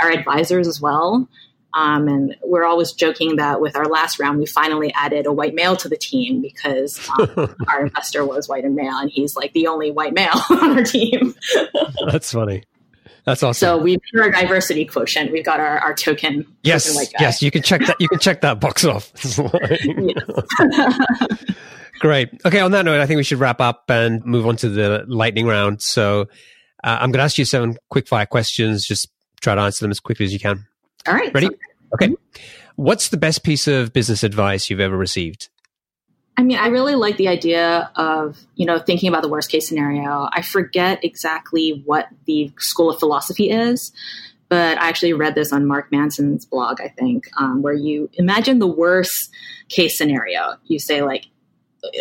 our advisors as well um, and we're always joking that with our last round we finally added a white male to the team because um, <laughs> our investor was white and male and he's like the only white male <laughs> on our team that's funny that's awesome. So we've got our diversity quotient. We've got our, our token. Yes, like yes, you can check that. You can check that box off. <laughs> Great. Okay. On that note, I think we should wrap up and move on to the lightning round. So uh, I'm going to ask you seven quick fire questions. Just try to answer them as quickly as you can. All right. Ready? Okay. Mm-hmm. What's the best piece of business advice you've ever received? I mean, I really like the idea of, you know, thinking about the worst case scenario. I forget exactly what the school of philosophy is, but I actually read this on Mark Manson's blog, I think, um, where you imagine the worst case scenario. You say, like,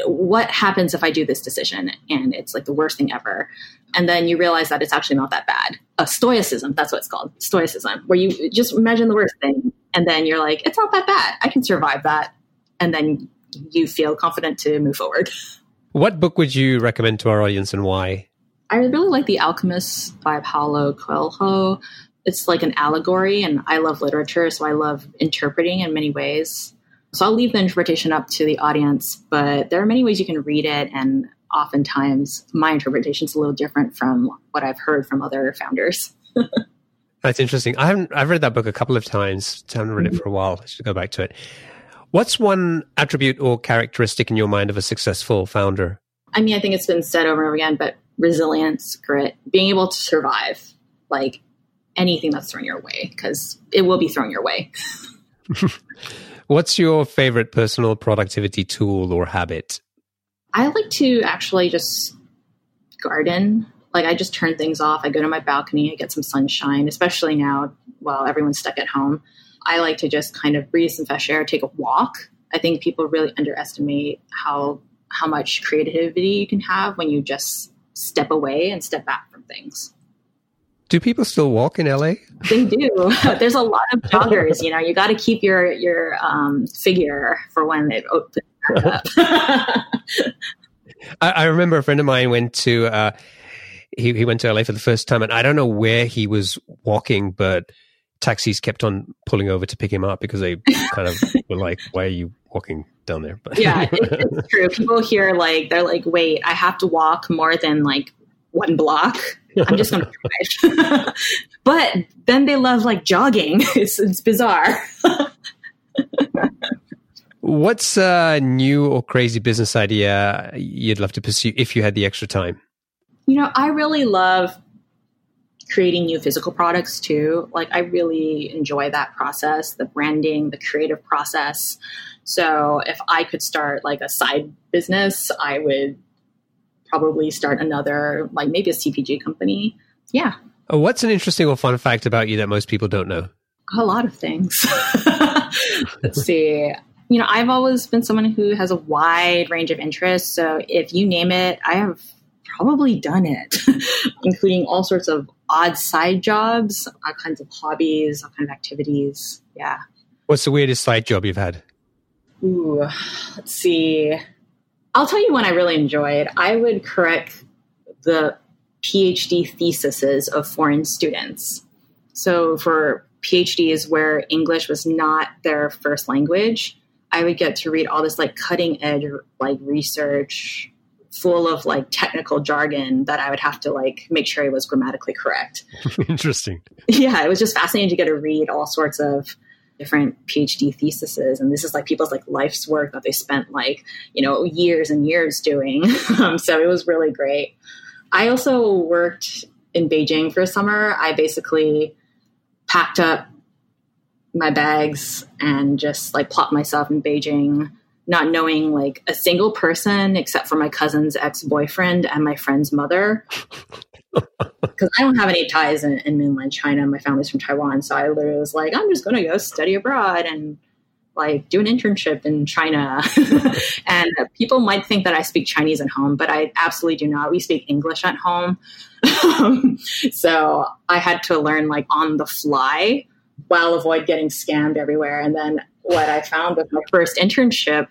what happens if I do this decision? And it's like the worst thing ever. And then you realize that it's actually not that bad. A stoicism, that's what it's called, stoicism, where you just imagine the worst thing. And then you're like, it's not that bad. I can survive that. And then you feel confident to move forward. <laughs> What book would you recommend to our audience and why? I really like The Alchemist by Paulo Coelho. It's like an allegory, and I love literature, so I love interpreting in many ways. So I'll leave the interpretation up to the audience, but there are many ways you can read it, and oftentimes my interpretation is a little different from what I've heard from other founders. <laughs> That's interesting. I haven't. I've read that book a couple of times. I haven't read it mm-hmm. for a while. I should go back to it. What's one attribute or characteristic in your mind of a successful founder? I mean, I think it's been said over and over again, but resilience, grit, being able to survive like anything that's thrown your way, because it will be thrown your way. <laughs> What's your favorite personal productivity tool or habit? I like to actually just garden. Like I just turn things off. I go to my balcony, I get some sunshine, especially now while everyone's stuck at home. I like to just kind of breathe some fresh air, take a walk. I think people really underestimate how how much creativity you can have when you just step away and step back from things. Do people still walk in LA? They do. <laughs> There's a lot of joggers. You know, you got to keep your your um, figure for when it opens up. <laughs> I, I, remember a friend of mine went to uh, he he went to LA for the first time, and I don't know where he was walking, but taxis kept on pulling over to pick him up because they kind of <laughs> were like, "Why are you walking down there. But yeah, it, it's true. People here like they're like, "Wait, I have to walk more than like one block. I'm just going to drive." but then they love like jogging. <laughs> It's it's bizarre. <laughs> What's a new or crazy business idea you'd love to pursue if you had the extra time? You know, I really love creating new physical products too. Like, I really enjoy that process the branding, the creative process. So, if I could start like a side business, I would probably start another, like maybe a CPG company. Yeah. Oh, what's an interesting or fun fact about you that most people don't know? A lot of things. <laughs> Let's see you know, I've always been someone who has a wide range of interests. So if you name it, I have probably done it, <laughs> including all sorts of odd side jobs, all kinds of hobbies, all kinds of activities. Yeah. What's the weirdest side job you've had? Ooh, let's see. I'll tell you one I really enjoyed. I would correct the PhD theses of foreign students. So for PhDs where English was not their first language, I would get to read all this like cutting edge like research full of like technical jargon that I would have to like make sure it was grammatically correct. <laughs> Interesting. Yeah, it was just fascinating to get to read all sorts of different PhD theses, and this is like people's like life's work that they spent like you know years and years doing. <laughs> um, so it was really great. I also worked in Beijing for a summer. I basically packed up my bags and just like plopped myself in Beijing, not knowing like a single person except for my cousin's ex boyfriend and my friend's mother. <laughs> Because I don't have any ties in, in, mainland China. My family's from Taiwan. So I literally was like, I'm just going to go study abroad and like do an internship in China. <laughs> and people might think that I speak Chinese at home, but I absolutely do not. We speak English at home. <laughs> so I had to learn like on the fly while avoid getting scammed everywhere. And then what I found with my first internship,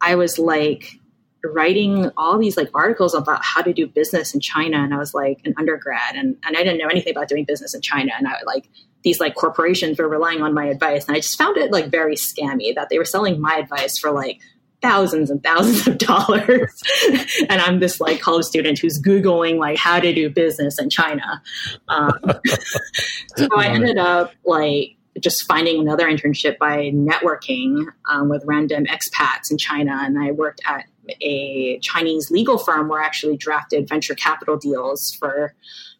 I was like writing all these like articles about how to do business in China. And I was like an undergrad and, and I didn't know anything about doing business in China. And I like these like corporations were relying on my advice. And I just found it like very scammy that they were selling my advice for like thousands and thousands of dollars. <laughs> and I'm this like college student who's Googling like how to do business in China. Um, <laughs> so I ended up like just finding another internship by networking um, with random expats in China. And I worked at a Chinese legal firm where I actually drafted venture capital deals for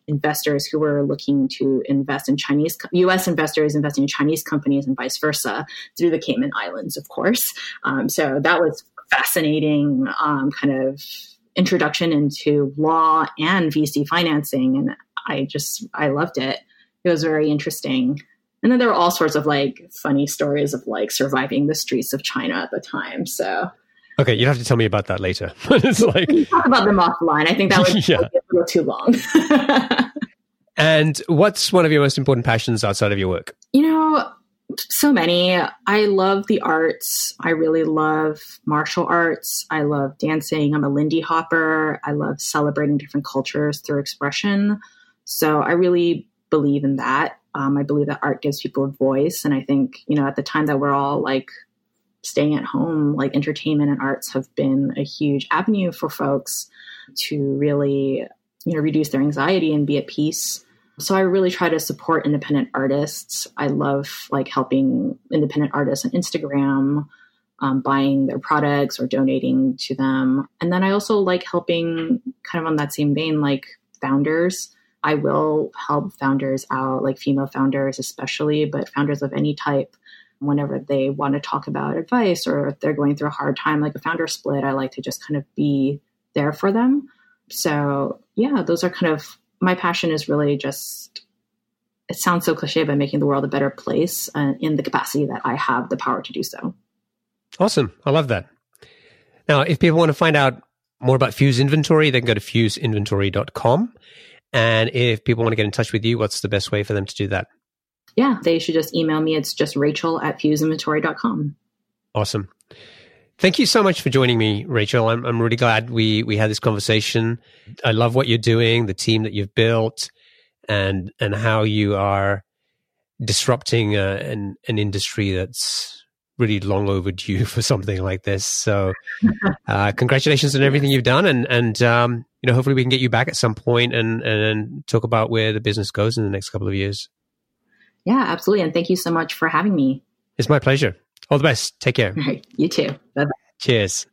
investors who were looking to invest in Chinese U.S. investors investing in Chinese companies and vice versa through the Cayman Islands, of course. Um, so that was fascinating um, kind of introduction into law and VC financing, and I just I loved it. It was very interesting. And then there were all sorts of like funny stories of like surviving the streets of China at the time. So Okay, you'll have to tell me about that later. <laughs> it's like we talk about them offline. I think that would <laughs> yeah. be a little too long. <laughs> and what's one of your most important passions outside of your work? You know, so many. I love the arts. I really love martial arts. I love dancing. I'm a Lindy Hopper. I love celebrating different cultures through expression. So I really believe in that. Um, I believe that art gives people a voice. And I think, you know, at the time that we're all like staying at home, like entertainment and arts have been a huge avenue for folks to really, you know, reduce their anxiety and be at peace. So I really try to support independent artists. I love like helping independent artists on Instagram, um, buying their products or donating to them. And then I also like helping kind of on that same vein, like founders. I will help founders out, like female founders especially, but founders of any type whenever they want to talk about advice or if they're going through a hard time, like a founder split, I like to just kind of be there for them. So, yeah, those are kind of my passion is really just, it sounds so cliche, but making the world a better place uh, in the capacity that I have the power to do so. Awesome. I love that. Now, if people want to find out more about Fuse Inventory, they can go to fuseinventory.com. And if people want to get in touch with you, what's the best way for them to do that? Yeah, they should just email me. It's just rachel at fuseinventory.com. Awesome. Thank you so much for joining me, Rachel. I'm, I'm really glad we, we had this conversation. I love what you're doing, the team that you've built, and and how you are disrupting uh, an an industry that's really long overdue <laughs> for something like this. So, <laughs> uh, congratulations on everything you've done, and and um, you know, hopefully we can get you back at some point and and talk about where the business goes in the next couple of years. Yeah, absolutely, and thank you so much for having me. It's my pleasure. All the best. Take care. All right, <laughs> you too. Bye. Cheers.